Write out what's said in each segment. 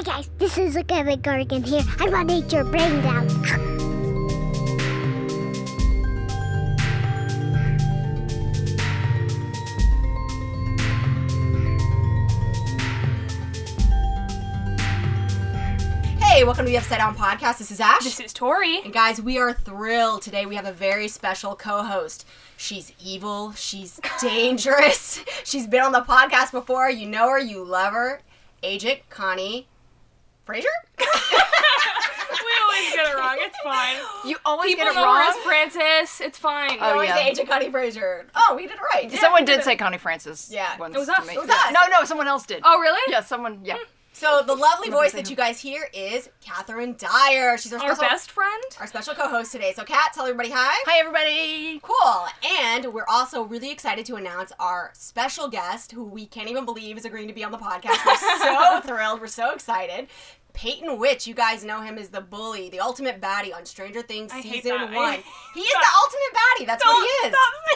Hi guys, this is Kevin Gargan here. I want to eat your Brain Down. Hey, welcome to the Upside Down Podcast. This is Ash. This is Tori. and guys, we are thrilled. Today we have a very special co host. She's evil, she's dangerous. She's been on the podcast before. You know her, you love her. Agent Connie Frazier? we always get it wrong. It's fine. You always People get it know her wrong. as Francis. It's fine. Oh, oh Always yeah. say Agent Connie Frazier. Oh, we did it right. Someone did say Connie Francis. Yeah. once It was to us. me. It was us. No, no, someone else did. Oh, really? yeah, someone. Yeah. Mm. So the lovely voice that you guys hear is Catherine Dyer. She's our, Our special, best friend. our special co-host today. So Kat, tell everybody hi. Hi, everybody. Cool. And we're also really excited to announce our special guest, who we can't even believe is agreeing to be on the podcast. We're so thrilled. We're so excited. Peyton Wich, you guys know him as the bully, the ultimate baddie on Stranger Things I hate season that. one. He is the ultimate baddie. That's Don't what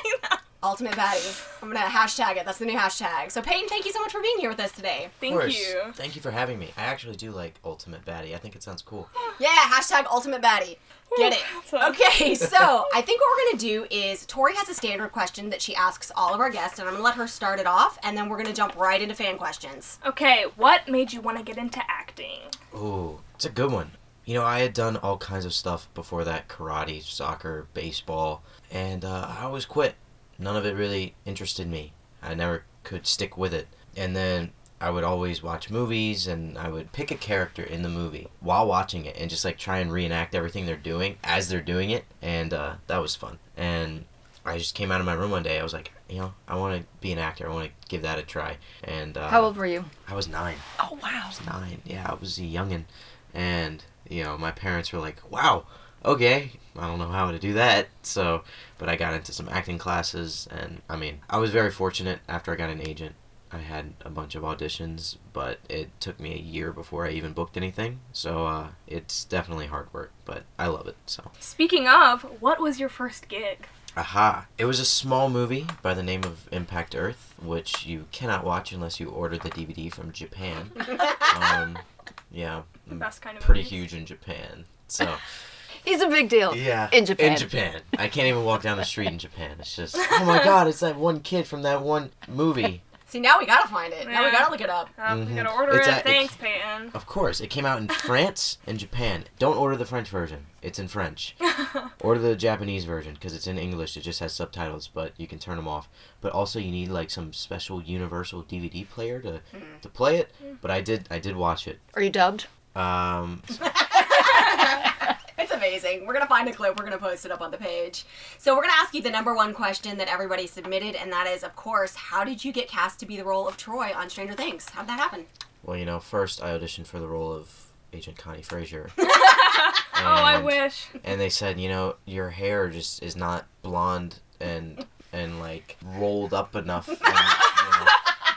he is. Stop saying that. Ultimate baddie. I'm gonna hashtag it. That's the new hashtag. So Peyton, thank you so much for being here with us today. Thank Of course. you. Thank you for having me. I actually do like Ultimate Baddie. I think it sounds cool. Yeah, hashtag ultimate baddie. Get it. Okay, so I think what we're gonna do is Tori has a standard question that she asks all of our guests, and I'm gonna let her start it off, and then we're gonna jump right into fan questions. Okay, what made you want to get into acting? Ooh, it's a good one. You know, I had done all kinds of stuff before that karate, soccer, baseball, and uh, I always quit. None of it really interested me. I never could stick with it. And then I would always watch movies and I would pick a character in the movie while watching it and just like try and reenact everything they're doing as they're doing it. And uh, that was fun. And I just came out of my room one day. I was like, you know, I want to be an actor. I want to give that a try. And uh, How old were you? I was nine. Oh wow. I was nine. Yeah, I was a youngin, and you know my parents were like, "Wow, okay." I don't know how to do that, so but I got into some acting classes, and I mean, I was very fortunate. After I got an agent, I had a bunch of auditions, but it took me a year before I even booked anything. So uh, it's definitely hard work, but I love it. So. Speaking of, what was your first gig? Aha! It was a small movie by the name of Impact Earth, which you cannot watch unless you order the DVD from Japan. um, yeah, The best kind of pretty movies. huge in Japan. So He's a big deal. yeah, In Japan. In Japan, I can't even walk down the street in Japan. It's just oh my god, it's that one kid from that one movie. See, now we gotta find it. Now we Yeah. gotta look it up. Uh, We gotta order It's it. a- it- Thanks, Peyton. Of course, it came out in France and Japan. Don't order the French version; it's in French. Order the Japanese version because it's in English. It just has subtitles, but you can turn them off. But also, you need like some special universal DVD player to to play it. But I did I did watch it. Are you dubbed? Um, It's amazing. We're gonna find a clip. We're gonna post it up on the page. So we're gonna ask you the number one question that everybody submitted, and that is, of course, how did you get cast to be the role of Troy on Stranger Things? How'd that happen? well, you know, first I auditioned for the role of Agent Connie Frazier. Oh, I wish. and they said, you know, your hair just is not blonde and and like rolled up enough. And, you, know,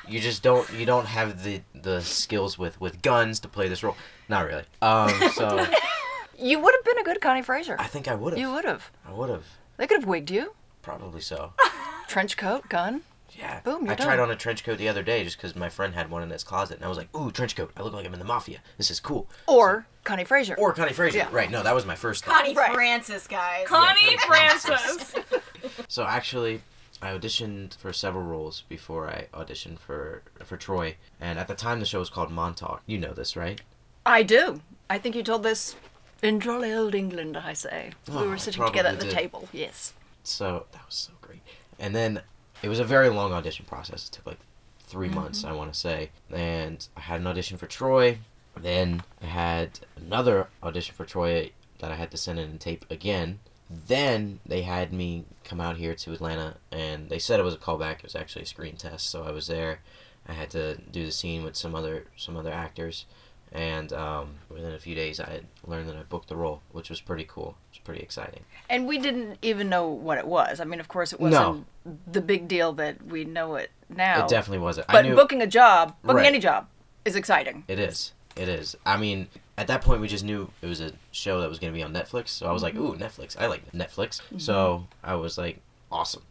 you just don't you don't have the the skills with with guns to play this role. Not really. Um, so You would have been a good Connie Frazier. I think I would have. You would have. I would have. They could have wigged you. Probably so. Trench coat, gun. Yeah. Boom, you're I tried on a trench coat the other day just because my friend had one in his closet, and I was like, "Ooh, trench coat! I look like I'm in the mafia. This is cool." Or Connie Frazier. Or Connie Frazier. Yeah. Right? No, that was my first thought. Connie Right. Francis, guys. Connie Yeah, Francis. So actually, I auditioned for several roles before I auditioned for for Troy, and at the time the show was called Montauk. You know this, right? I do. I think you told this in jolly old England, I say. Oh, we were oh, sitting together at the did. table. Yes. So that was so great. And then it was a very long audition process. It took like 3 mm-hmm. months, I want to say. And I had an audition for Troy. Then I had another audition for Troy that I had to send in and tape again. Then they had me come out here to Atlanta, and they said it was a callback. It was actually a screen test, so I was there. I had to do the scene with some other some other actors, and um, within a few days, I learned that I booked the role, which was pretty cool. It was pretty exciting. And we didn't even know what it was. I mean, of course, it wasn't the big deal that we know it now. It definitely wasn't. But knew booking a job, booking Right. any job, is exciting. it is. It is. I mean, at that point, we just knew it was a show that was going to be on Netflix. So I was like, "Ooh, Netflix! I like Netflix." So I was like, "Awesome!"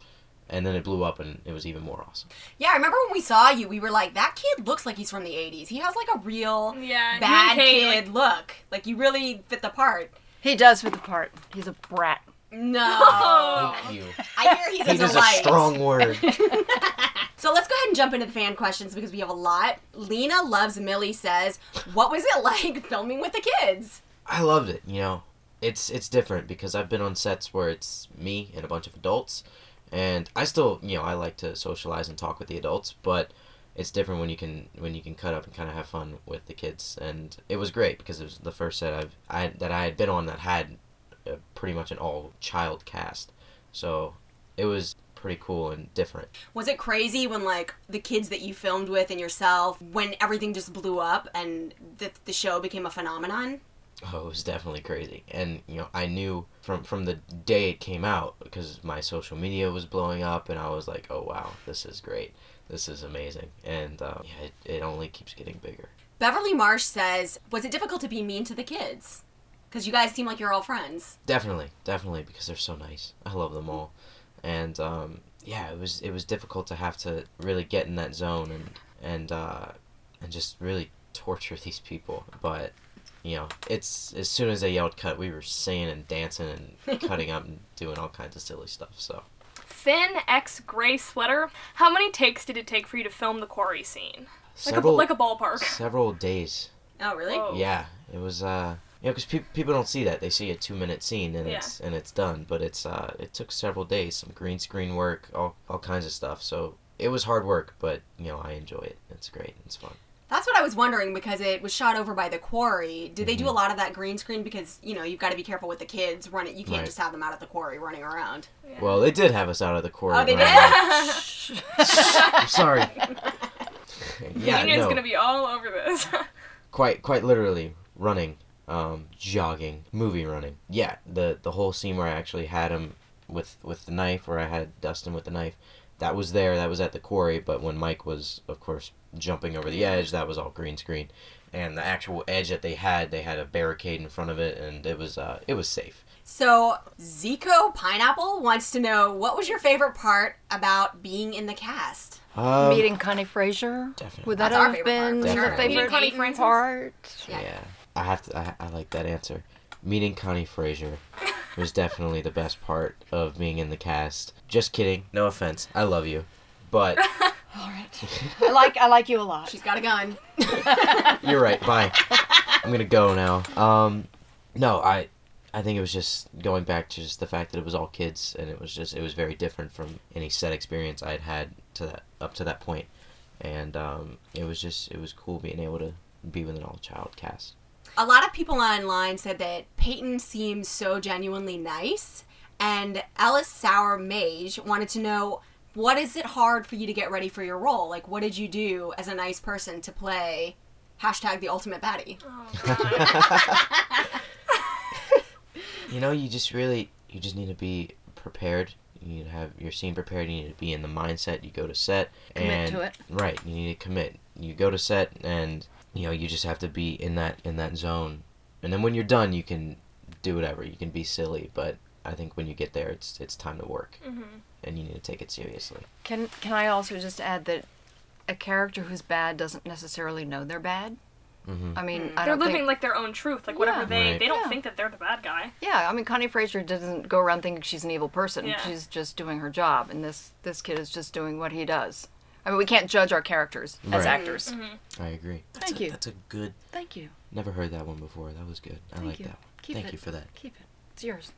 And then it blew up, and it was even more awesome. Yeah, I remember when we saw you, we were like, that kid looks like he's from the 80s. He has like a real Yeah. bad and Kate, kid look. Like, you really fit the part. He does fit the part. He's a brat. No. Oh. Thank you. I hear he's a It is a strong word. So let's go ahead and jump into the fan questions because we have a lot. Lena Loves Millie says, What was it like filming with the kids? I loved it. You know, it's it's different because I've been on sets where it's me and a bunch of adults, and I still, you know, I like to socialize and talk with the adults, but it's different when you can when you can cut up and kind of have fun with the kids. And it was great because it was the first set I've I that I had been on that had uh, pretty much an all child cast, so it was pretty cool and different. Was it crazy when, like, the kids that you filmed with and yourself, when everything just blew up and the, the show became a phenomenon? Oh, it was definitely crazy, and you know, I knew from from the day it came out because my social media was blowing up, and I was like, oh wow, this is great, this is amazing, and uh, yeah, it, it only keeps getting bigger. Beverly Marsh says, Was it difficult to be mean to the kids? Because you guys seem like you're all friends. Definitely, definitely, because they're so nice. I love them all, and um, yeah, it was it was difficult to have to really get in that zone and and uh, and just really torture these people, but. You know, it's as soon as they yelled cut, we were singing and dancing and cutting up and doing all kinds of silly stuff. So Finn X Gray Sweater. How many takes did it take for you to film the quarry scene? Like several a like a ballpark. several days. Oh, really? Whoa. Yeah, it was. uh You know, because pe- people don't see that. They see a two minute scene and Yeah. it's and it's done. But it's uh it took several days, some green screen work, all all kinds of stuff. So it was hard work, but you know I enjoy it. It's great. It's fun. That's what I was wondering because it was shot over by the quarry. Did they do a lot of that green screen? Because, you know, you've got to be careful with the kids running. You can't Right. just have them out at the quarry running around. Well, they did have us out of the quarry. Oh, they did? I- I'm sorry. yeah, Union's no. gonna be all over this. quite quite literally running um jogging movie running yeah the the whole scene where i actually had him with with the knife where i had dustin with the knife that was there that was at the quarry but when mike was of course jumping over the edge that was all green screen and the actual edge that they had they had a barricade in front of it and it was uh it was safe So, Zico Pineapple wants to know what was your favorite part about being in the cast? um, Meeting Connie Frazier. Definitely. Would that That's our have favorite been part, your favorite Meeting Connie Francis? part? Yeah. yeah. i have to I, I like that answer meeting connie Frazier was definitely the best part of being in the cast just kidding no offense i love you but All right. I like I like you a lot. She's got a gun. You're right. Bye. I'm gonna go now. Um, no, I, I think it was just going back to just the fact that it was all kids, and it was just it was very different from any set experience I had had to that up to that point, and um, it was just it was cool being able to be with an all child cast. A lot of people online said that Peyton seems so genuinely nice, and Ellis Sour Mage wanted to know what is it hard for you to get ready for your role? Like, what did you do as a nice person to play hashtag the ultimate baddie? oh, God. You know, you just really you just need to be prepared. You need to have your scene prepared. You need to be in the mindset. You go to set Commit and to it. right. You need to commit. You go to set and you know you just have to be in that in that zone. And then when you're done, you can do whatever. You can be silly, but I think when you get there, it's it's time to work, Mhm. And you need to take it seriously. Can can I also just add that a character who's bad doesn't necessarily know they're bad. hmm I mean, I Mm. They're don't living think. like their own truth. Like whatever Yeah. they Right. they don't Yeah. think that they're the bad guy. Yeah, I mean, Connie Frazier doesn't go around thinking she's an evil person. Yeah. She's just doing her job, and this this kid is just doing what he does. I mean, we can't judge our characters as Right. actors. I agree. That's Thank a, you. That's a good. Thank you. Never heard that one before. That was good. I Thank like you. that one. Keep Thank it. you for that. Keep it. It's yours.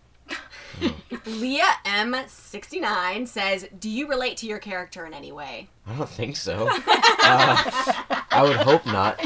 Leah M69 says, Do you relate to your character in any way? I don't think so. uh, I would hope not.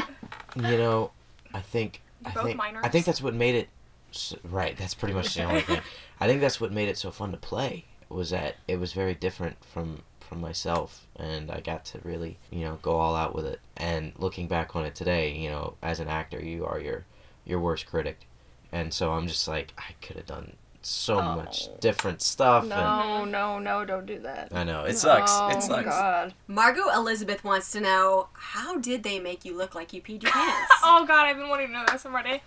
You know, I think I Both think minors. I think that's what made it s right. That's pretty much the only thing. I think that's what made it so fun to play was that it was very different from from myself, and I got to really you know go all out with it. And looking back on it today, you know, as an actor, you are your your worst critic, and so I'm just like I could have done so much Oh. different stuff. And No, no, no! Don't do that. I know it sucks. Oh, it sucks. God. Margot Elizabeth wants to know, How did they make you look like you peed your pants? Oh God, I've been wanting to know this. I'm ready.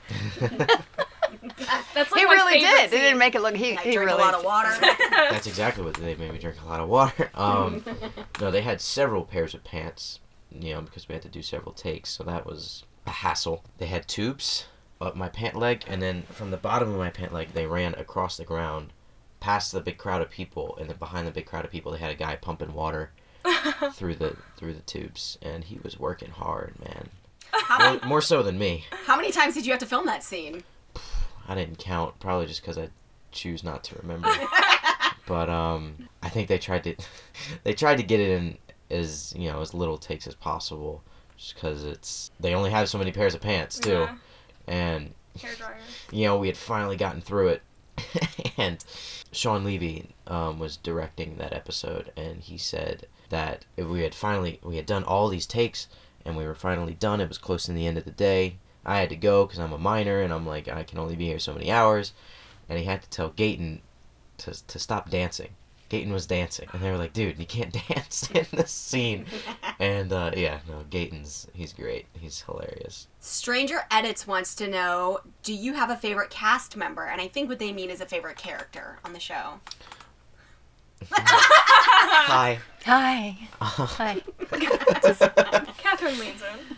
That's like He my really favorite did. They scene. didn't make it look. He, I he drink really a lot of water. That's exactly what they made me drink a lot of water. Um, no, they had several pairs of pants, you know, because we had to do several takes, so that was a hassle. They had tubes up my pant leg, and then from the bottom of my pant leg, they ran across the ground, past the big crowd of people, and then behind the big crowd of people, they had a guy pumping water through the through the tubes, and he was working hard, man. More, more so than me. How many times did you have to film that scene? I didn't count, probably just because I choose not to remember. but um, I think they tried to they tried to get it in as you know as little takes as possible, just because it's they only have so many pairs of pants too, Yeah. And Hair dryer. you know we had finally gotten through it, and Shawn Levy um, was directing that episode, and he said that if we had finally we had done all these takes and we were finally done. It was close to the end of the day. I had to go because I'm a minor, and I'm like I can only be here so many hours, and he had to tell Gaten to to stop dancing. Gaten was dancing, and they were like, "Dude, you can't dance in this scene." And uh, yeah, no, Gaten's he's great. He's hilarious. Stranger Edits wants to know Do you have a favorite cast member? And I think what they mean is a favorite character on the show. Hi. Hi. Hi. Catherine leans in.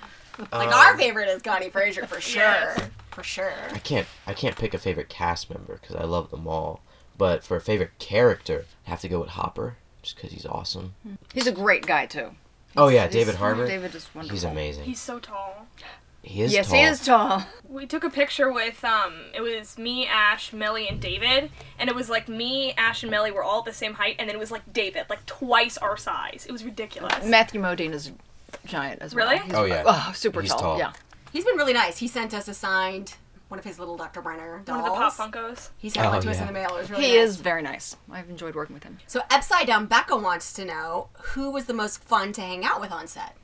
Like, Um, our favorite is Connie Frazier for sure. Yes. For sure. I can't I can't pick a favorite cast member because I love them all. But for a favorite character, I have to go with Hopper just because he's awesome. He's a great guy too. Oh yeah, David Harbour. David is wonderful. He's amazing. He's so tall. he is tall. yes, tall. he is tall. We took a picture with um it was me, Ash, Millie, and David. And it was like me, Ash, and Millie were all at the same height, and then it was like David, like twice our size. It was ridiculous. Matthew Modine is giant as well. Really? He's- Oh, yeah. Oh, super He's tall. tall. Yeah. He's been really nice. He sent us a signed one of his little Dr. Brenner dolls. One of the Pop Funkos. He sent one Oh, to us yeah. in the mail. It was really He nice. is very nice. I've enjoyed working with him. So Upside Down Becca wants to know who was the most fun to hang out with on set.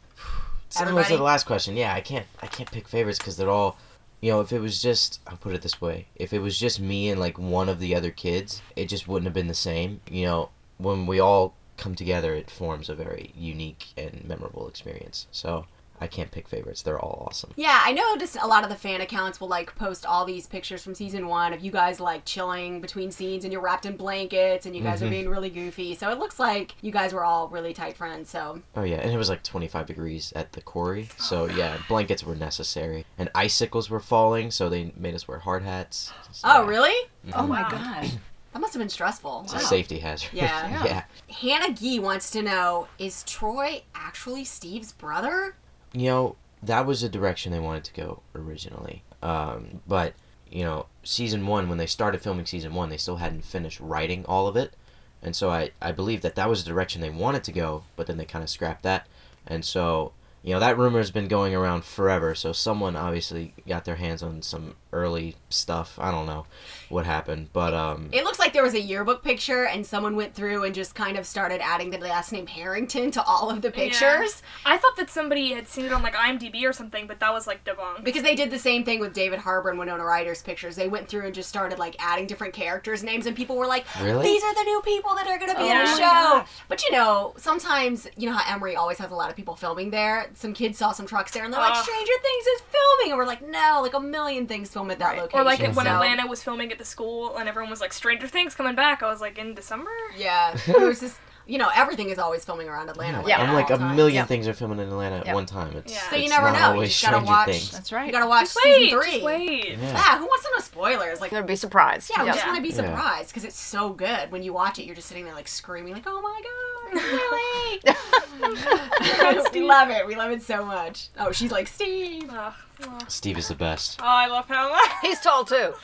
Similar to the last question, yeah, I can't I can't pick favorites because they're all, you know, if it was just I'll put it this way, if it was just me and like one of the other kids, it just wouldn't have been the same. You know, when we all come together, it forms a very unique and memorable experience. So I can't pick favorites; they're all awesome. Yeah, I noticed a lot of the fan accounts will like post all these pictures from season one of you guys like chilling between scenes and you're wrapped in blankets and you guys are Mhm. being really goofy. So it looks like you guys were all really tight friends. So Oh yeah, and it was like 25 degrees at the quarry, so yeah, blankets were necessary, and icicles were falling, so they made us wear hard hats. So, Oh yeah, really? Oh my Wow. god. That must have been stressful. It's Wow. a safety hazard. Yeah. yeah. Hannah Gee wants to know Is Troy actually Steve's brother? You know that was the direction they wanted to go originally. Um, but you know season one when they started filming season one they still hadn't finished writing all of it. And so i, I believe that that was the direction they wanted to go but then they kind of scrapped that. And so you know that rumor has been going around forever so someone obviously got their hands on some early stuff i don't know what happened but um It looks like there was a yearbook picture and someone went through and just kind of started adding the last name Harrington to all of the pictures. I thought that somebody had seen it on like IMDb or something, but that was like debunked. Because they did the same thing with David Harbour and Winona Ryder's pictures. They went through and just started like adding different characters' names, and people were like, Really? "These are the new people that are going to be Oh in the my show." But you know, sometimes you know how Emory always has a lot of people filming there. Some kids saw some trucks there, and they're like, Ugh. "Stranger Things is filming," and we're like, "No, like a million things film at that Right. location." Or like when so- Atlanta was filming at the school and everyone was like, Stranger Things coming back. I was like, in December? Yeah, it was just you know everything is always filming around Atlanta. yeah, at I'm like a times. million Yeah. things are filming in Atlanta at Yeah. one time. It's, Yeah. So you it's never not know. You just gotta watch- Things. That's right. You gotta watch Just wait, season three. just wait. Yeah. Yeah, who wants to know spoilers? Like, You're gonna be surprised. yeah, we just Yeah. want to be surprised because it's so good. When you watch it, you're just sitting there like screaming, like, "Oh my god, really?" we love it. We love it so much. Oh, she's like Steve. Ugh. Oh, Steve is the best. Oh, I love him. He's tall too.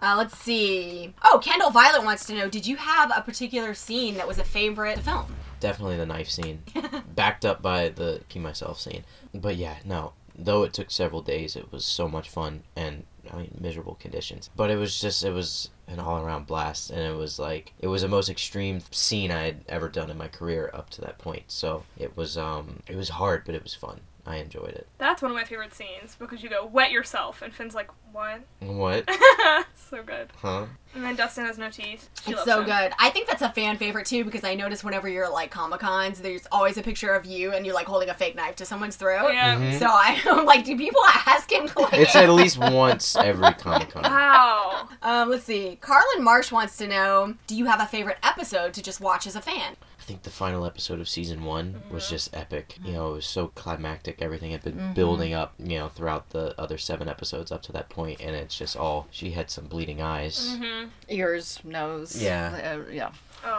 Uh, let's see. Oh, Kendall Violet wants to know: Did you have a particular scene that was a favorite film? Definitely the knife scene, backed up by the key myself scene. But yeah, no. Though it took several days, it was so much fun and I mean miserable conditions. But it was just it was an all around blast, and it was like it was the most extreme scene I had ever done in my career up to that point. So it was um it was hard, but it was fun. I enjoyed it. That's one of my favorite scenes because you go wet yourself and Finn's like, what? What? so good. Huh? And then Dustin has no teeth. She It's loves so him. good. I think that's a fan favorite too because I notice whenever you're at like Comic Cons, there's always a picture of you and you're like holding a fake knife to someone's throat. Yeah. Mhm. So I- I'm like, do people ask him? Like, It's at least once every Comic Con. Wow. Um, let's see. Carlin Marsh wants to know Do you have a favorite episode to just watch as a fan? I think the final episode of season one Mm-hmm. was just epic. You know, it was so climactic. Everything had been Mm-hmm. building up, you know, throughout the other seven episodes up to that point, and it's just all. She had some bleeding eyes. Mm-hmm. Ears, nose. Yeah. uh, yeah.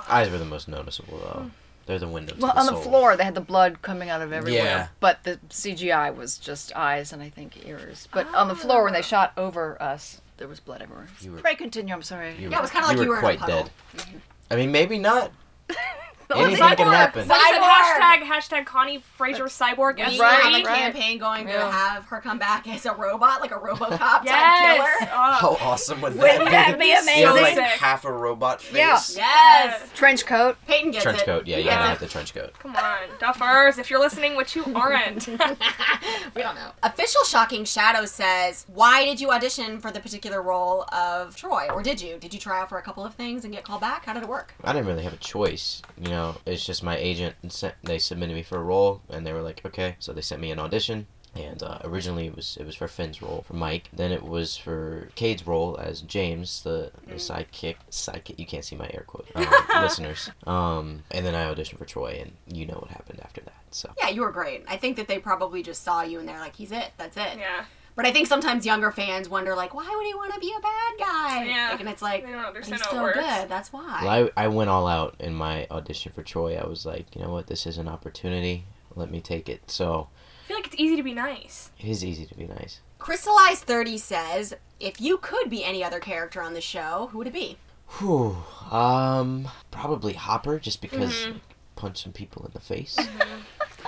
Eyes were the most noticeable, though. They're the windows. Well, the on the soul. floor, they had the blood coming out of everywhere. Yeah. But the CGI was just eyes and I think ears. But on the floor, when they shot over us, there was blood everywhere. You were- Pray continue. I'm sorry. You Yeah, it was kinda like you were in a quite puddle. dead. I mean, maybe not. Anything cyborg. can happen. Cyborg. hashtag hashtag Connie Frazier cyborg. We S3. Right, have a right. campaign going to have her come back as a robot, like a RoboCop type Yes. killer. Oh. How awesome would Wouldn't that that be? be You have, amazing? like half a robot face. Yeah. Yes. Trench coat. Peyton gets Trench it. coat. Yeah, He you gotta have the trench coat. Come on, Duffers, if you're listening, which you aren't. we don't know. Official Shocking Shadow says, Why did you audition for the particular role of Troy? Or did you? Did you try out for a couple of things and get called back? How did it work? I didn't really have a choice. You know, it's just my agent sent. They submitted me for a role, and they were like, okay. So they sent me an audition. And uh, originally it was it was for Finn's role for Mike. Then it was for Cade's role as James, the, the sidekick. Sidekick. You can't see my air quote, um, listeners. Um, and then I auditioned for Troy, and you know what happened after that. So Yeah, you were great. I think that they probably just saw you and they're like, He's it. That's it. yeah, But I think sometimes younger fans wonder, like, why would he want to be a bad guy? Yeah. Like, and it's like, they don't he's how so it works. good. That's why. Well, I, I went all out in my audition for Troy. I was like, you know what, this is an opportunity. Let me take it. So I feel like it's easy to be nice. it is easy to be nice. Crystallized 30 says, if you could be any other character on the show, who would it be? Whew. Um, probably Hopper, just because Mhm. punch some people in the face.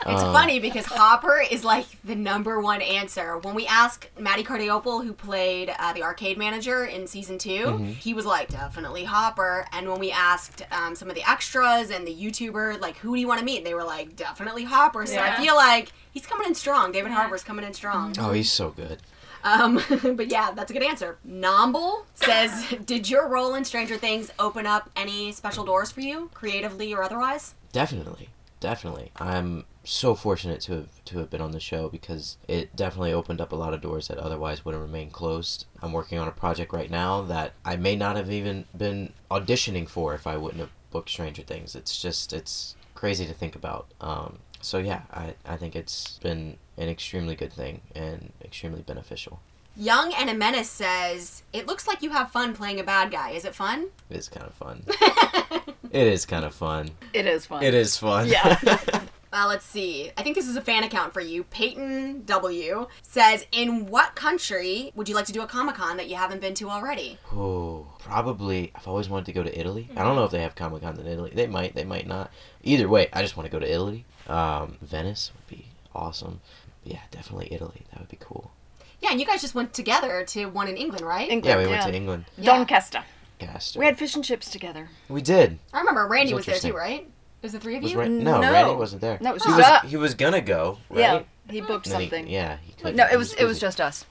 It's Um, funny because Hopper is like the number one answer. When we asked Matty Cardarople, who played uh, the arcade manager in season 2 Mhm. he was like, definitely Hopper. And when we asked um, some of the extras and the YouTuber, like, who do you want to meet? They were like, definitely Hopper. So I feel like he's coming in strong. David Harbour's coming in strong. Oh, he's so good. Um, but yeah, that's a good answer. Nomble says, did your role in Stranger Things open up any special doors for you, creatively or otherwise? Definitely, definitely. I'm so fortunate to have to have been on the show because it definitely opened up a lot of doors that otherwise would have remained closed. I'm working on a project right now that I may not have even been auditioning for if I wouldn't have booked Stranger Things. It's just it's crazy to think about. Um, so yeah, I, I think it's been an extremely good thing and extremely beneficial. Young and a Menace says, it looks like you have fun playing a bad guy. Is it fun? It is kind of fun. it is kind of fun. It is fun. It is fun. Yeah. Uh, let's see. I think this is a fan account for you. Peyton W says, in what country would you like to do a Comic Con that you haven't been to already? Oh, probably. I've always wanted to go to Italy. I don't know if they have Comic Cons in Italy. They might. They might not. Either way, I just want to go to Italy. Um, Venice would be awesome. Yeah, definitely Italy. That would be cool. Yeah, and you guys just went together to one in England, right? England, Yeah, we went to England. Doncaster. Yes, We had fish and chips together. we did. I remember Randy was was there too, right? It was the three of Was you? Ran- no, No. Randy wasn't there. No, it was he just was. us. He was gonna go. Right? Yeah, he booked And then he- something. yeah, he couldn't. No, it was it was just us.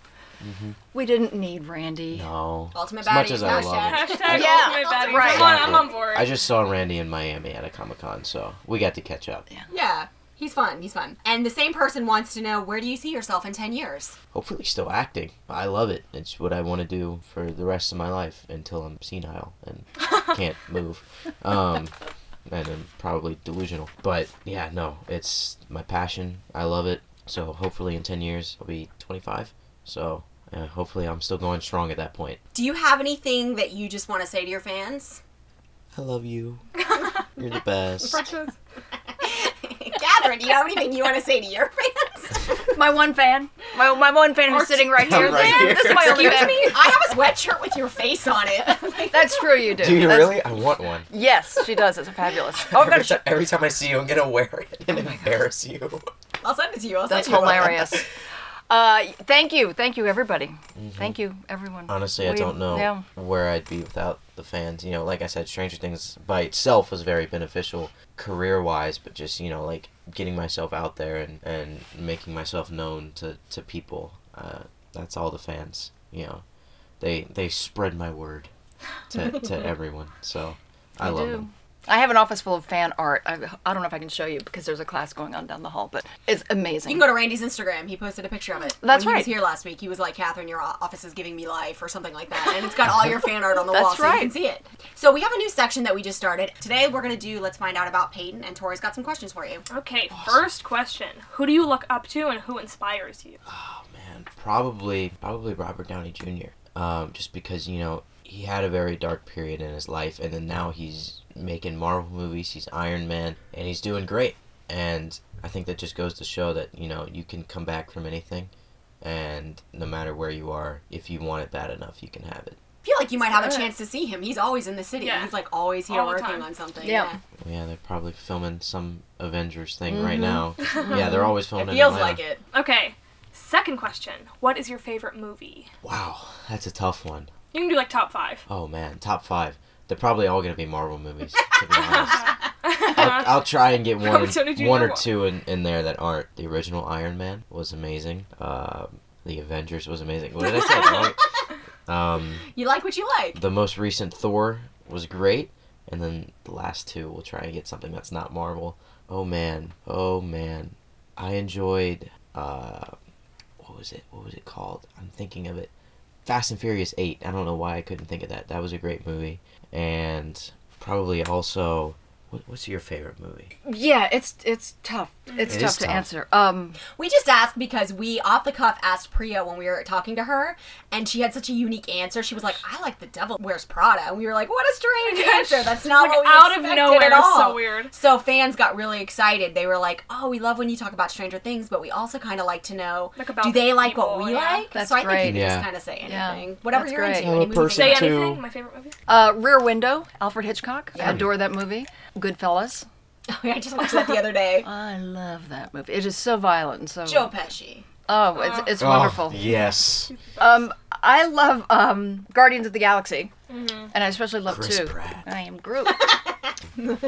We didn't need Randy. No. Ultimate As much as I love hashtag. it. Hashtag Yeah, ultimate right. Come on, I'm on board. I just saw Randy in Miami at a Comic Con, so we got to catch up. Yeah. yeah, he's fun. He's fun. And the same person wants to know where do you see yourself in 10 years? Hopefully, still acting. I love it. It's what I want to do for the rest of my life until I'm senile and can't move. Um, and I'm probably delusional. But yeah, no, it's my passion. I love it. So hopefully, in 10 years, I'll be 25. So uh, hopefully, I'm still going strong at that point. Do you have anything that you just want to say to your fans? I love you. You're the best. Precious. Catherine, do you have anything you want to say to your fans? My one fan, my, my one fan who's sitting right here. Right here. This is my only fan. I have a sweatshirt with your face on it. That's true, you do. Do you That's- really? I want one. Yes, she does. It's fabulous. Oh, every, gonna ti- every time I see you, I'm gonna wear it and embarrass you. I'll send it to you. I'll That's send hilarious. Uh, thank you, thank you, everybody. Thank you, everyone. Honestly, I don't know yeah. where I'd be without the fans. You know, like I said, Stranger Things by itself was very beneficial career wise, but just, you know, like getting myself out there and, and making myself known to, to people. Uh, that's all the fans, you know. They they spread my word to, to everyone. So I They love do. them. I have an office full of fan art. I, I don't know if I can show you because there's a class going on down the hall, but it's amazing. You can go to Randy's Instagram. He posted a picture of it. That's when He was here last week. He was like, "Catherine, your office is giving me life," or something like that, and it's got all your fan art on the wall, That's so you can see it. So we have a new section that we just started today. We're gonna do Let's find out about Peyton, and Tori's got some questions for you. Okay, first question. Who do you look up to and who inspires you? Oh man, probably probably Robert Downey Jr. Um, just because you know he had a very dark period in his life, and then now he's making Marvel movies. He's Iron Man, and he's doing great. And I think that just goes to show that you know you can come back from anything, and no matter where you are, if you want it bad enough, you can have it. I feel like you might have a chance to see him. He's always in the city. Yeah. He's like always here All working time. on something. Yeah. Yeah, they're probably filming some Avengers thing right mm-hmm. now. yeah, they're always filming. It feels Atlanta. like it. Okay, second question. What is your favorite movie? Wow, that's a tough one. You can do like top five. Oh man, top five. They're probably all gonna be Marvel movies. To be honest. I'll, I'll try and get one, Robert Downey Jr. one or two in, in there that aren't. The original Iron Man was amazing. Um, the Avengers was amazing. What did I say? Um, You like what you like. the most recent Thor was great, and then the last two we'll try and get something that's not Marvel. Oh man, oh man, I enjoyed. Uh, what was it? What was it called? I'm thinking of it. Fast and Furious Eight. I don't know why I couldn't think of that. That was a great movie, and probably also. What, what's your favorite movie? yeah, it's it's tough. It's It tough is to tough. answer. Um, We just asked because we off the cuff asked Priya when we were talking to her, and she had such a unique answer. She was like, "I like the Devil Wears Prada," and we were like, "What a strange answer! That's not like what we out of nowhere. at all." So weird. So fans got really excited. They were like, "Oh, we love when you talk about Stranger Things, but we also kind of like to know Like about do they the like what we yeah. like?" That's so I think you can Yeah. just kind of say Yeah. anything, whatever That's you're great. into. Any movie Say anything. My favorite movie. uh, Rear Window, Alfred Hitchcock. I adore that movie. Goodfellas. Oh yeah, I just watched that the other day. I love that movie. It is so violent and so. Joe Pesci. Oh, it's it's Oh, wonderful. yes. Um, I love um Guardians of the Galaxy, Mm-hmm. and I especially love Chris two. Pratt. I am Groot.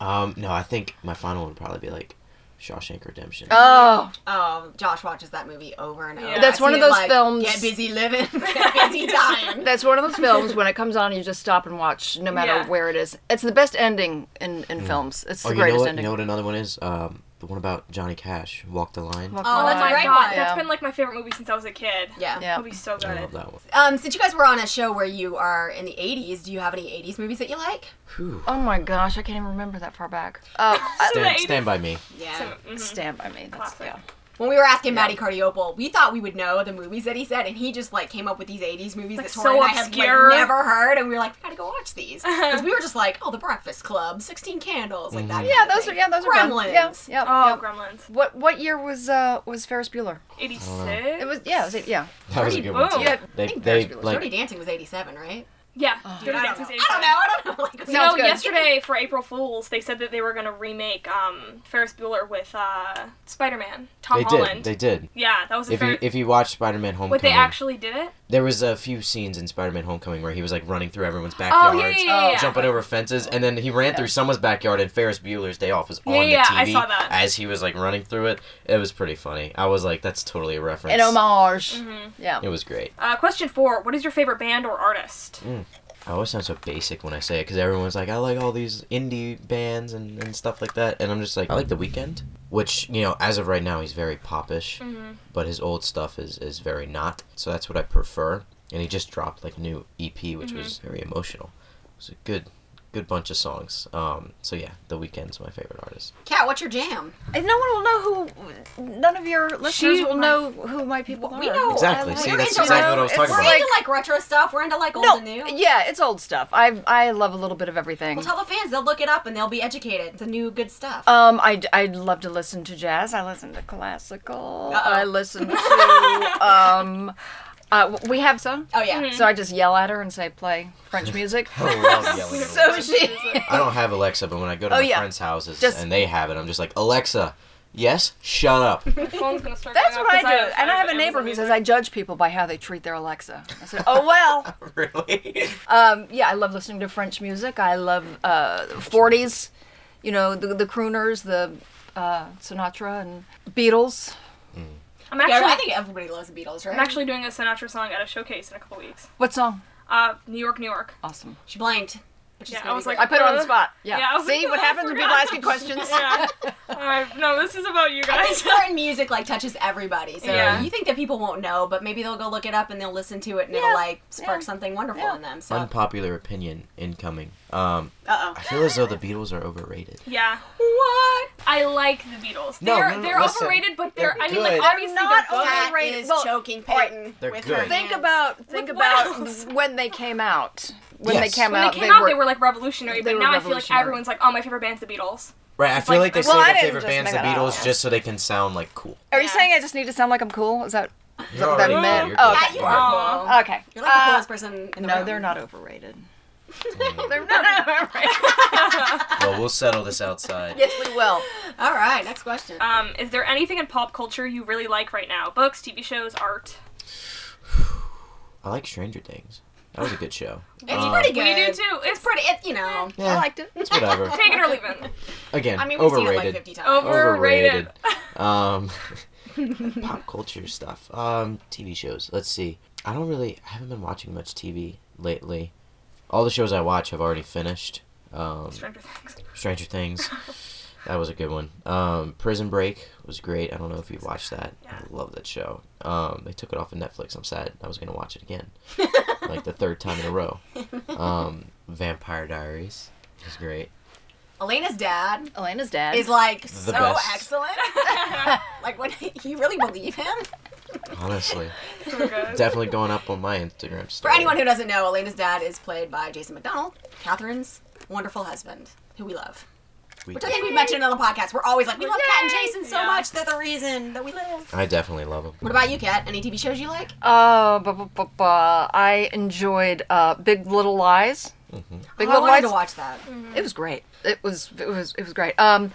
Um, no, I think my final one would probably be like Shawshank Redemption. Oh, Oh, Josh watches that movie over and over. Yeah. That's I one see of those like, films- Get busy living, get busy dying. that's one of those films when it comes on, you just stop and watch, no matter Yeah. where it is. It's the best ending in in films. It's the oh, you know greatest what? ending. You know what another one is? Um, the one about Johnny Cash, Walk the Line. Walk Oh, the that's a great God, one. that's Yeah. been like my favorite movie since I was a kid. Yeah. Yeah. That movie's so good. I love that one. Um, since you guys were on a show where you are in the 80s, do you have any 80s movies that you like? Whew. Oh my gosh, I can't even remember that far back. Uh, Stand, stand by me. Yeah. So, mhm. Stand by me. That's Classic. yeah. When we were asking Matty Cardarople, we thought we would know the movies that he said, and he just like came up with these 80s movies Like, that Tori so and I had like never heard, and we were like, we gotta go watch these. Because we were just like, oh, The Breakfast Club, 16 Candles, like that. Mhm. Yeah, kind of those are yeah, those are. Gremlins. Yeah, yeah. Oh, yeah. Gremlins. What what year was uh was Ferris Bueller? 86? It was yeah, it was, yeah. That was a Dirty good one too. Boom. Yeah, They, I think they Ferris Bueller's like Dirty Dancing was 87, right? Yeah. Oh. Dirty I don't know. I don't know. I don't know. Like, You know, good. yesterday for April Fools, they said that they were going to remake um, Ferris Bueller with uh, Spider-Man, Tom they Holland. did. They did. yeah, that was the If you if you watch Spider-Man Homecoming, What they actually did it? there was a few scenes in Spider-Man Homecoming where he was like running through everyone's Oh backyards, yeah, yeah, yeah. yeah. jumping over fences, and then he ran through someone's backyard, and Ferris Bueller's Day Off was on Yeah, the TV I saw that. as he was like running through it. It was pretty funny. I was like, that's totally a reference. An homage. Mhm. Yeah. It was great. Uh, question four: What is your favorite band or artist? I always sound so basic when I say it because everyone's like, I like all these indie bands and, and stuff like that. And I'm just like, I like The Weeknd, which, you know, as of right now, he's very popish, Mm-hmm. but his old stuff is, is very not. So that's what I prefer. And he just dropped like a new EP, which was very emotional. It was a good, good bunch of songs. Um, so yeah, The Weeknd's my favorite artist. Kat, what's your jam? And no one will know who. None of your listeners She will might- know who my people We are. know. Exactly. I See, We're that's into exactly retro- what I was talking We're about. into like retro stuff. We're into like old No, and new. yeah, it's old stuff. I I love a little bit of everything. Well, tell the fans. They'll look it up and they'll be educated. It's a new good stuff. Um, I I love to listen to jazz. I listen to classical. Uh-oh. I listen to um, uh, we have some. oh yeah. So I just yell at her and say, "Play French music." I love yelling at so Alexa. she. I don't have Alexa, but when I go to Oh, my yeah. friends' houses Just- and they have it, I'm just like, Alexa, yes, shut up. My phone's gonna start. That's going what I off do. 'cause And I have a Amazon neighbor who says I judge people by how they treat their Alexa. I said, "Oh well." really? Um, yeah, I love listening to French music. I love uh, 40s, you know, the, the crooners, the uh, Sinatra and Beatles. I'm actually. Yeah, I think everybody loves the Beatles, right? I'm actually doing a Sinatra song at a showcase in a couple weeks. What song? Uh, New York, New York. Awesome. She blanked. But Yeah, gonna I was be like. I put her on the Uh, spot. Yeah. yeah, See like, what I happens when people forgot. asking questions? Yeah. Alright, no, this is about you I think guys. certain music like touches everybody, so Yeah. you think that people won't know, but maybe they'll go look it up and they'll listen to it and Yeah. it'll like spark Yeah. something wonderful Yeah. in them. So, uh Unpopular opinion incoming. Um, oh, I feel as though the Beatles are overrated. yeah. what? I like the Beatles. No, They're no, no, they're listen. overrated, but they're, They're I mean like obviously They're not they're Overrated. is Well, choking all right, Peyton they're with good. her Think hands. about think With about when they came out. When Yes. they came out. When out, they came out, were, they were like revolutionary, but now I feel like everyone's like, oh, my favorite band's the Beatles. Right, I feel like- like they Well, say their favorite band's the Beatles just so they can sound like cool. Are you saying I just need to sound like I'm cool? Is that You're what that already meant? cool. Oh, good. Yeah, you are. Cool. okay? You're like the Uh, coolest person in the no, room. they're not overrated. They're not. Well, we'll settle this outside. yes, we will. All right, next question. Um, is there anything in pop culture you really like right now? Books, TV shows, art? I like Stranger Things. That was a good show. it's Um, pretty good. We do too. It's pretty. It, you know. Yeah, I liked it. It's whatever. Take it or leave it. Again, I mean, we've seen it like overrated. 50 times. Overrated. Um, pop culture stuff. Um, TV shows. Let's see. I don't really. I haven't been watching much TV lately. All the shows I watch have already finished. Um, Stranger Things. Stranger Things. That was a good one. Um, Prison Break was great. I don't know if you watched that. Yeah. I love that show. Um, they took it off of Netflix. I'm sad. I was gonna watch it again, like the third time in a row. Um, Vampire Diaries was great. Elena's dad Elena's dad. is like so best. excellent. like, when you really believe him? Honestly, So definitely going up on my Instagram For anyone who doesn't know, Elena's dad is played by Jason MacDonald, Catherine's wonderful husband, who we love. We Which I think we mentioned on the podcast. We're always like, we love Kat and Jason so Yeah. much. They're the reason that we live. I definitely love them. What about you, Kat? Any TV shows you like? Oh, bu- bu- bu- bu- I enjoyed uh, Big Little Lies. hmm Big oh, I wanted Lies. to watch that. It was great. It was it was it was great. Um,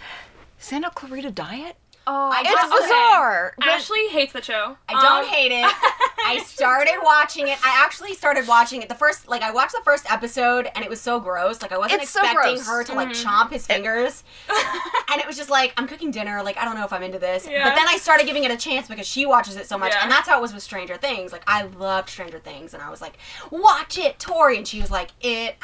Santa Clarita Diet. Oh, I It's just- okay. bizarre. but- Ashley hates the show. I don't Um, hate it. I started watching it. I actually started watching it. The first, like, I watched the first episode, and it was so gross. Like, I wasn't It's expecting gross. her to like Mhm. chomp his fingers, and it was just like, I'm cooking dinner. Like, I don't know if I'm into this. Yeah. But then I started giving it a chance because she watches it so much, Yeah. and that's how it was with Stranger Things. Like, I loved Stranger Things, and I was like, watch it, Tori, and she was like, it.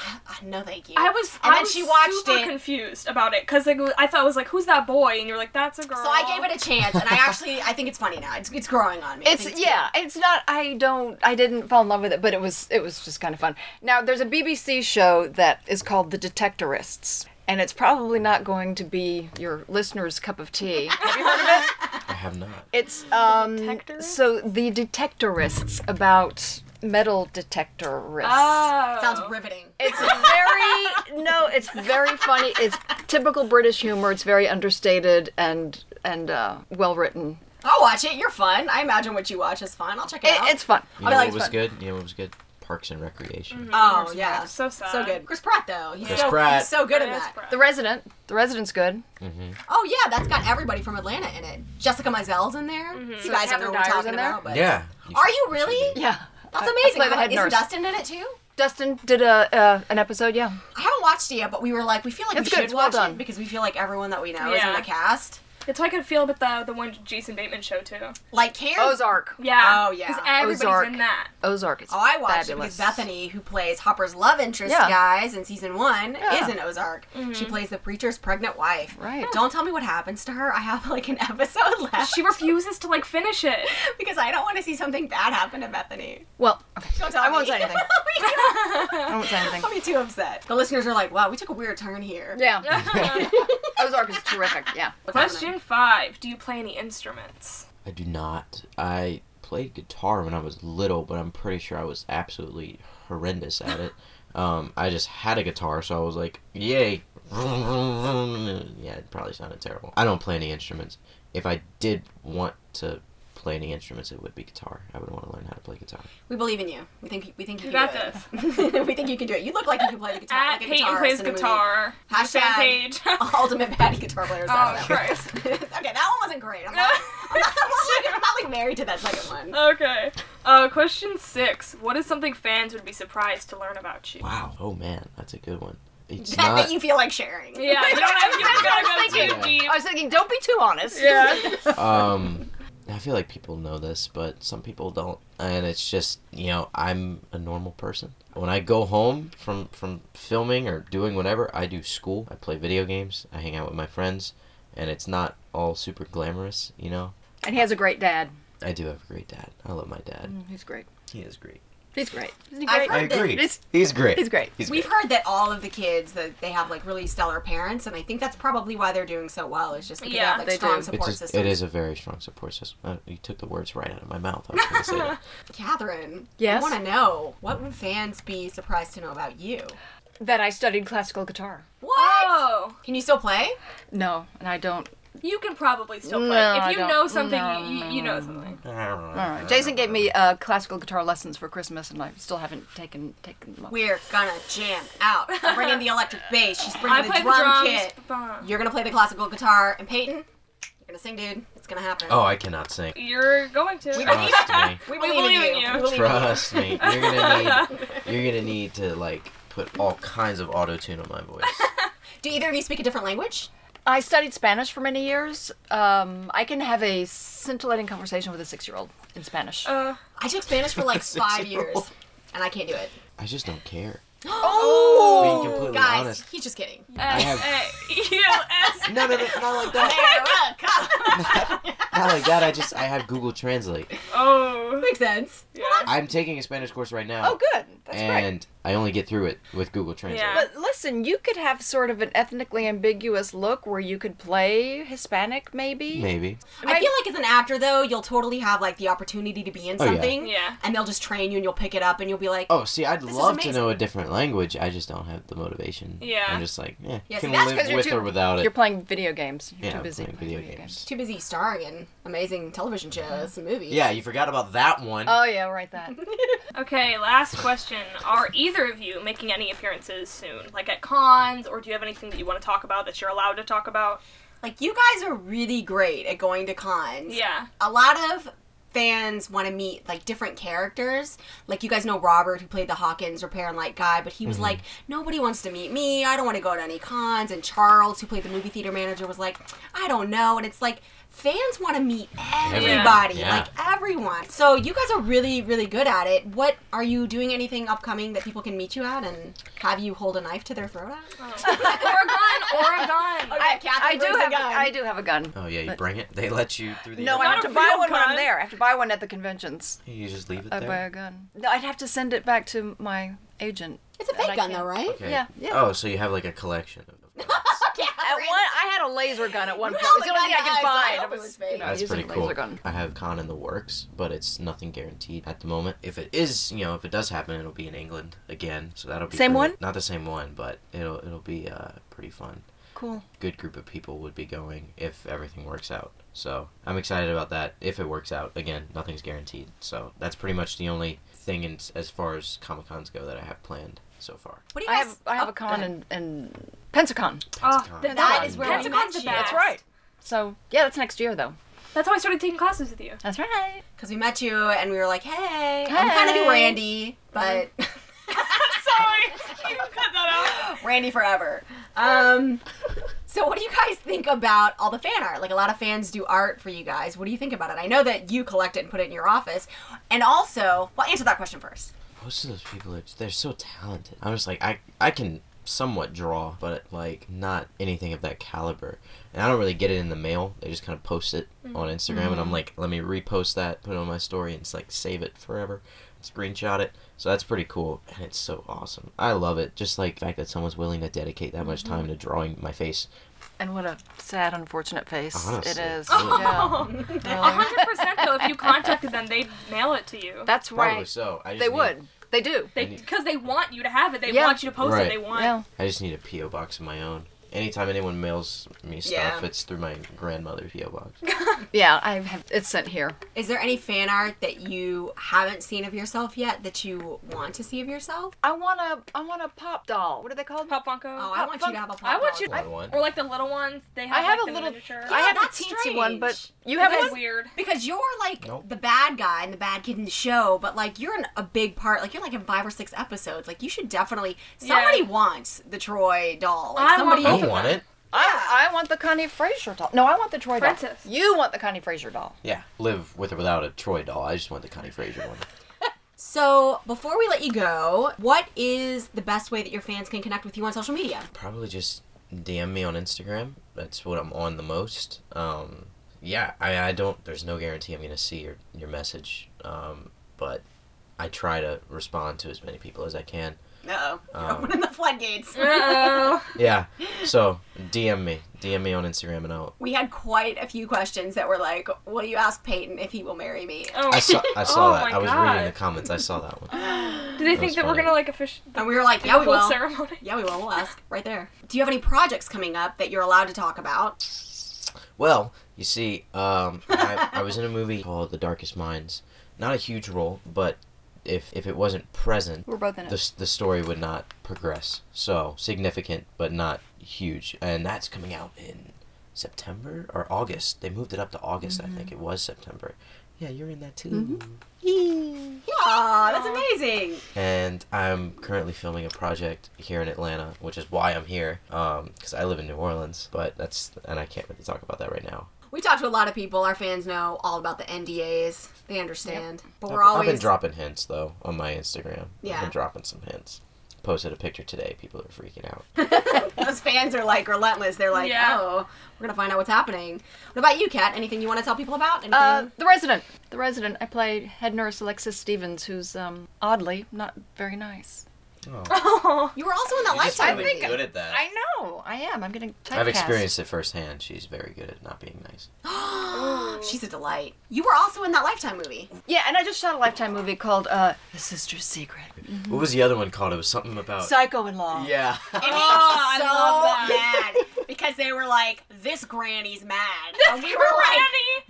No, thank you. I was, And I then was she watched super it. confused about it because like, I thought it was like, who's that boy? And you're like, that's a girl. So I gave it a chance, and I actually, I think it's funny now. It's, it's growing on me. I It's think yeah, it's not. I don't. I didn't fall in love with it, but it was. It was just kind of fun. Now there's a BBC show that is called The Detectorists, and it's probably not going to be your listeners' cup of tea. Have you heard of it? I have not. It's um. Detectorists? So the Detectorists about metal detectorists. Oh. Sounds riveting. It's very no, it's very funny. It's typical British humor. It's very understated and and uh, well written. I'll watch it. You're fun. I imagine what you watch is fun. I'll check it, It, out. it's fun. You I know like what was fun. good? You know what was good? Parks and Recreation. oh yeah, So sad. so good. Chris Pratt though, he's Chris so Pratt. he's so good at that. Pratt. The Resident. The Resident's good. Mm-hmm. Oh yeah, that's got everybody from Atlanta in it. Jessica Mizell's in there. You So guys don't know what we're talking about, but Yeah. Are you really? Yeah. That's I- I amazing. play the How- head Isn't. Dustin in it too? Dustin did a uh, an episode. Yeah. I haven't watched it yet, but we were like, we feel like It's we good, should it's well watch done. it because we feel like everyone that we know is in the cast. That's how I could feel about the the one Jason Bateman show too. Like Karen. Ozark. Yeah. Oh, yeah. Because everybody's Ozark. in that. Ozark. Is Oh, I watched fabulous. it because Bethany, who plays Hopper's love interest, Yeah. guys, in season one, Yeah. is in Ozark. She mm-hmm. plays the preacher's pregnant wife. Right. Don't tell me what happens to her. I have like an episode left. She refuses to like finish it. because I don't want to see something bad happen to Bethany. Well, okay. Don't tell I me. won't say anything. I won't say anything. I'll be too upset. The listeners are like, "Wow, we took a weird turn here." Yeah. Ozark is terrific. Yeah. What's Question five: Do you play any instruments? I do not. I played guitar when I was little, but I'm pretty sure I was absolutely horrendous at it. Um, I just had a guitar, so I was like, yay. Yeah, it probably sounded terrible. I don't play any instruments. If I did want to play any instruments, it would be guitar. I would want to learn how to play guitar. We believe in you. We think we think you, You can got do it. we think you can do it. You look like you can play the guitar. At like a Peyton guitarist plays in a movie. guitar. Hashtag Hashtag page. Ultimate patty guitar players. Oh, out. Christ. okay, that one wasn't great. I'm not, I'm not, I'm not, like, I'm not like married to that second one. okay. Uh, question six: What is something fans would be surprised to learn about you? Wow. Oh man, that's a good one. It's that, that you feel like sharing. Yeah, you don't have I gotta was go too thinking. deep. I was thinking, don't be too honest. Yeah. Um, I feel like people know this, but some people don't. And it's just, you know, I'm a normal person. When I go home from from filming or doing whatever, I do school. I play video games. I hang out with my friends, and it's not all super glamorous, you know. And he has a great dad. I do have a great dad. I love my dad. Mm, He's great. He is great. He's great. Isn't he I've great? I heard that- agree. He's- He's great. he's great. He's We've great. heard that all of the kids that they have like really stellar parents, and I think that's probably why they're doing so well. Is just because they Yeah, have like they strong do. It's support just, systems. it is a very strong support system. Uh, you took the words right out of my mouth. I was going to say that. Catherine, Yes? I want to know what would fans be surprised to know about you? That I studied classical guitar. What? Oh, Can you still play? No, and I don't. You can probably still play. No, if you know something, No, you, you, you know something. I don't know. All right. Jason gave me uh, classical guitar lessons for Christmas, and I still haven't taken taken them up. We're gonna jam out. I'm bringing the electric bass. She's I bringing the play drum the drums. kit. but- You're gonna play the classical guitar, and Peyton, you're gonna sing, dude. It's gonna happen. Oh, I cannot sing. You're going to. We Trust me. we we believe, believe in in you. you. We believe in Trust me. You're gonna need. You're gonna need to like put all kinds of auto tune on my voice. Do either of you speak a different language? I studied Spanish for many years. Um, I can have a scintillating conversation with a six-year-old in Spanish. Uh, I took Spanish for like five years, and I can't do it. I just don't care. Oh, Being completely guys, honest. he's just kidding. I have- S-A-E-L-S. No, no, no, not like that. Not like that. I just I have Google Translate. Oh. Makes sense. Yeah. I'm taking a Spanish course right now. oh, good. That's great. and I only get through it with Google Translate. Yeah. But listen, you could have sort of an ethnically ambiguous look where you could play Hispanic, maybe. Maybe. I feel like as an actor though, you'll totally have like the opportunity to be in Oh, yeah. something. Yeah. And they'll just train you and you'll pick it up and you'll be like, Oh, see, I'd love to know a different language. I just don't have the motivation. Yeah. I'm just like, eh, Yeah, see, can that's live 'cause you're with too- or without it. You're playing video games. You're Yeah, too I'm busy playing video games. too busy starring in amazing television shows and movies. Yeah, you forgot about that one. Oh yeah, right. That. Okay, last question. Are either of you making any appearances soon? Like at cons, or do you have anything that you want to talk about that you're allowed to talk about? Like you guys are really great at going to cons. Yeah. A lot of fans want to meet like different characters. Like you guys know Robert who played the Hawkins repair and light guy, but he was mm-hmm. like, nobody wants to meet me. I don't want to go to any cons. And Charles who played the movie theater manager was like, I don't know. And it's like fans want to meet everybody, Yeah. like everyone. So you guys are really, really good at it. What are you doing? Anything upcoming that people can meet you at and have you hold a knife to their throat at? or a gun, or a gun. I, I do have. A, I do have a gun. Oh yeah, you But- bring it. They let you through the. No, I have to buy real one when. I'm there. I have to buy one at the conventions. You just leave it I there. buy a gun. No, I'd have to send it back to my agent. It's a fake gun though, right? Okay. Yeah, yeah. Oh, so you have like a collection of. Of guns. At one, I had a laser gun at one point. held It's the the only thing I gun, can find. I was, was you know, That's pretty cool. laser gun. I have con in the works, but it's nothing guaranteed at the moment. If it is, you know, if it does happen, it'll be in England again. So that'll be Same pretty- one? Not the same one, but it'll it'll be uh, pretty fun. Cool. Good group of people would be going if everything works out. So I'm excited about that. If it works out, again, nothing's guaranteed. So that's pretty much the only thing in, as far as comic cons go that I have planned so far. What do you I have I have oh, a con and, and in, in Pensacon. Oh, Pensacon. that, That is where we met the best. That's right. So yeah, that's next year though. That's how I started taking classes with you. That's right. because we met you and we were like, hey, I'm kind of new Randy, but Sorry, you cut that out. Randy forever. Um, so what do you guys think about all the fan art? Like a lot of fans do art for you guys. What do you think about it? I know that you collect it and put it in your office, and also, well, answer that question first. Most of those people are they're so talented. I'm just like I I can somewhat draw, but like not anything of that caliber. And I don't really get it in the mail. They just kind of post it mm. on Instagram, and I'm mm-hmm. like, let me repost that, put it on my story, and it's like save it forever, screenshot it. So that's pretty cool, and it's so awesome. I love it. Just like the fact that someone's willing to dedicate that much time mm-hmm. to drawing my face. And what a sad, unfortunate face Honestly, it is. really. Yeah. Hundred percent though. If you contacted them, they'd mail it to you. That's Probably right. so. I just They need- would. They do. They because they want you to have it. They Yeah. want you to post Right. it. They want. Yeah. I just need a PO box of my own. Anytime anyone mails me stuff, Yeah. it's through my grandmother's PO box. Yeah. I have. It's sent here. Is there any fan art that you haven't seen of yourself yet that you want to see of yourself? I want a. I want a pop doll. What are they called? Pop Funko. Oh, I Pop want fun- you to have a pop I want doll. you- That's one. or like the little ones. They have. I have like, a the little- Miniature. I have that's a teensy one, but strange. you have That's one. weird. Because you're like Nope. the bad guy and the bad kid in the show, but like you're in a big part. Like you're like in five or six episodes. Like you should definitely. Somebody wants the Troy doll. Like I want somebody. I both of want them. it. I, I want the Connie Frazier doll. No, I want the Troy Princess. doll. You want the Connie Frazier doll. Yeah, live with or without a Troy doll. I just want the Connie Frazier one. So, before we let you go, what is the best way that your fans can connect with you on social media? Probably just DM me on Instagram. That's what I'm on the most. Um, yeah, I, I don't. There's no guarantee I'm gonna see your your message. Um, but I try to respond to as many people as I can. Uh-oh. You're Um, opening the floodgates. Uh-oh. Yeah. So DM me, DM me on Instagram, and I'll. We had quite a few questions that were like, "Will you ask Peyton if he will marry me?" Oh. I saw. I saw Oh that. my I was God. reading the comments. I saw that one. Do they That think was that we're gonna like official? And we were like, "Yeah, we will." ceremony. Yeah, we will. We'll ask right there. Do you have any projects coming up that you're allowed to talk about? Well, you see, um, I, I was in a movie called The Darkest Minds. Not a huge role, but if if it wasn't present, We're both in it. the the story would not progress. So significant, but not huge, and that's coming out in September or August. They moved it up to August. I think it was September. Yeah, you're in that too. Yeah, that's amazing. And I'm currently filming a project here in Atlanta, which is why I'm here, Um, because I live in New Orleans. But that's and I can't really talk about that right now. We talk to a lot of people. Our fans know all about the NDAs. They understand. But we're I've, always I've been dropping hints though on my Instagram. Yeah. I've been dropping some hints. Posted a picture today. People are freaking out. those fans are like relentless. They're like, Yeah. "Oh, we're gonna find out what's happening." What about you, Kat? Anything you want to tell people about? Anything? Uh, the resident. The resident. I played head nurse Alexis Stevens, who's um oddly not very nice. Oh. you were also in that You're just lifetime really movie. good at that. I know. I am. I'm getting typecast. I've experienced it firsthand. She's very good at not being nice. She's a delight. You were also in that lifetime movie. Yeah, and I just shot a lifetime movie called uh, The Sister's Secret. What was the other one called? It was something about. Psycho-in-law. yeah. It Oh, me I love that. mad because they were like, "This granny's mad," and we were Granny.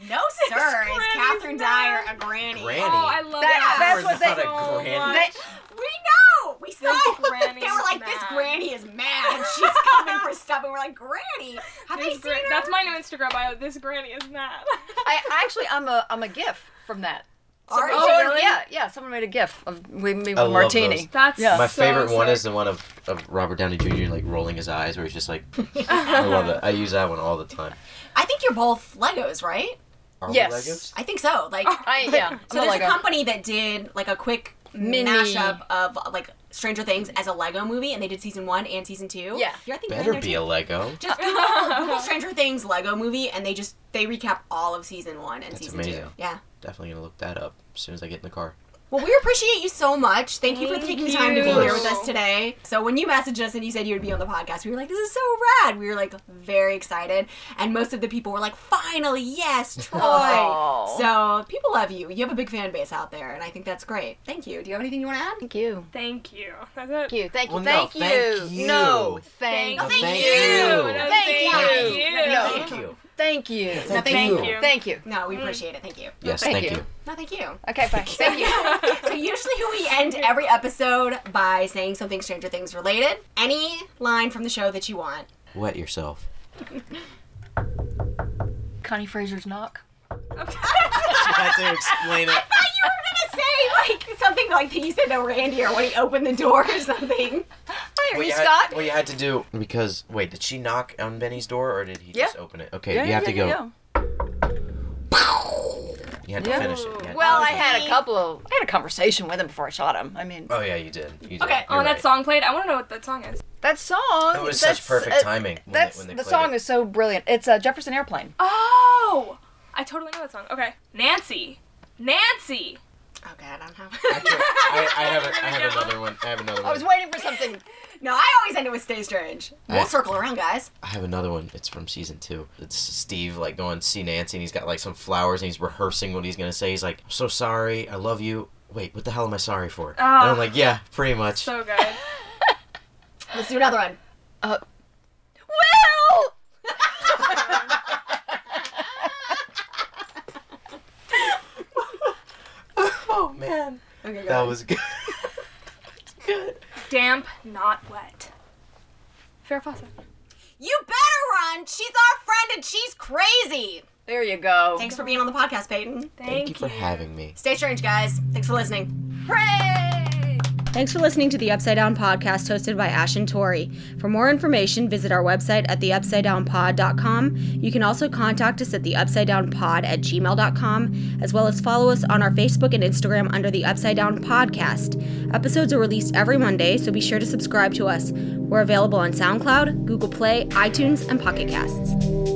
like, "No, sir, is Catherine. Dyer a granny?" Granny. Oh, I love That- that. that's what they- Not a so granny. We know. We saw. This it. granny's They were like, "This granny is mad. She's coming for stuff," and we're like, "Granny, have they This seen gra- her?" that's my new Instagram bio. This granny is mad. I actually, I'm a, I'm a GIF from that. Are Someone- you really? Oh, yeah, yeah. Someone made a GIF of me, me with I love martini. those. That's Yeah. My so favorite one sick. is the one of, of Robert Downey Jr. like rolling his eyes, where he's just like. I love it. I use that one all the time. I think you're both Legos, right? Are we Yes. Legos? I think so. Like, I yeah. so I'm a there's a Lego. company that did like a quick Mini- mashup of like Stranger Things as a Lego movie, and they did season one and season two. Yeah. You're, I think you're in Better there be too. a Lego. Just Google, Google Stranger Things Lego movie, and they just they recap all of season one and That's season amazing. two. Yeah. Definitely gonna look that up as soon as I get in the car. Well, we appreciate you so much. Thank you for taking the time to be here with us today. So when you messaged us and you said you would be on the podcast, we were like, "This is so rad." We were like very excited, and most of the people were like, "Finally, yes, Troy." Aw. So people love you. You have a big fan base out there, and I think that's great. Thank you. Do you have anything you want to add? Thank you. Thank you. That's it. Thank you. Thank you. Well, no, thank, thank you. you. No, thank, Thank thank Thank you. you. No, Thank thank you. you. No. Thank you. Thank you. No, Thank thank you. you. Thank you. No, we mm. appreciate it. Thank you. Yes, Thank thank, you. you. No, thank you. Okay, bye. Thank you. so usually we end every episode by saying something Stranger Things related. Any line from the show that you want. Wet yourself. Connie Frazier's knock. I had to explain it. I thought you were gonna say like something like that you said to Randy or when he opened the door or something. Hi, are What you you, had, Scott? what you had to do because wait, did she knock on Benny's door or did he Yeah. just open it? Okay, Yeah, you have yeah, to go. yeah, You had to Yeah. finish it. Well, Oh, I had see? a couple of. I had a conversation with him before I shot him. I mean, Oh yeah, you did. You did. Okay, Oh, You're that right. song played. I want to know what that song is. that song. It was such perfect uh, timing. When That's they, when they the song it. is so brilliant. It's uh, Jefferson Airplane. Oh, I totally know that song. Okay, Nancy. Nancy. Okay, I don't have. I, I, I have a, I have There we go. another one. I have another one. I was waiting for something. no, I always end it with "Stay Strange." We'll I- circle around, guys. I have another one. It's from season two. It's Steve like going to see Nancy and he's got like some flowers and he's rehearsing what he's gonna say. He's like, "I'm so sorry. I love you." Wait, what the hell am I sorry for? and Ah. I'm like, "Yeah, pretty much." So good. Let's do another one. Uh, Will. oh man, Okay, go that ahead. was good. good. Damp, not wet. Farrah Fawcett. You better run. She's our friend and she's crazy. There you go. Thanks for being on the podcast, Peyton. Thank, Thank you for having me. Stay strange, guys. Thanks for listening. Hooray! Thanks for listening to the Upside Down podcast hosted by Ash and Tori. For more information, visit our website at theupsidedownpod.com. You can also contact us at theupsidedownpod at gmail.com, as well as follow us on our Facebook and Instagram under the Upside Down Podcast. Episodes are released every Monday, so be sure to subscribe to us. We're available on SoundCloud, Google Play, iTunes, and Pocket Casts.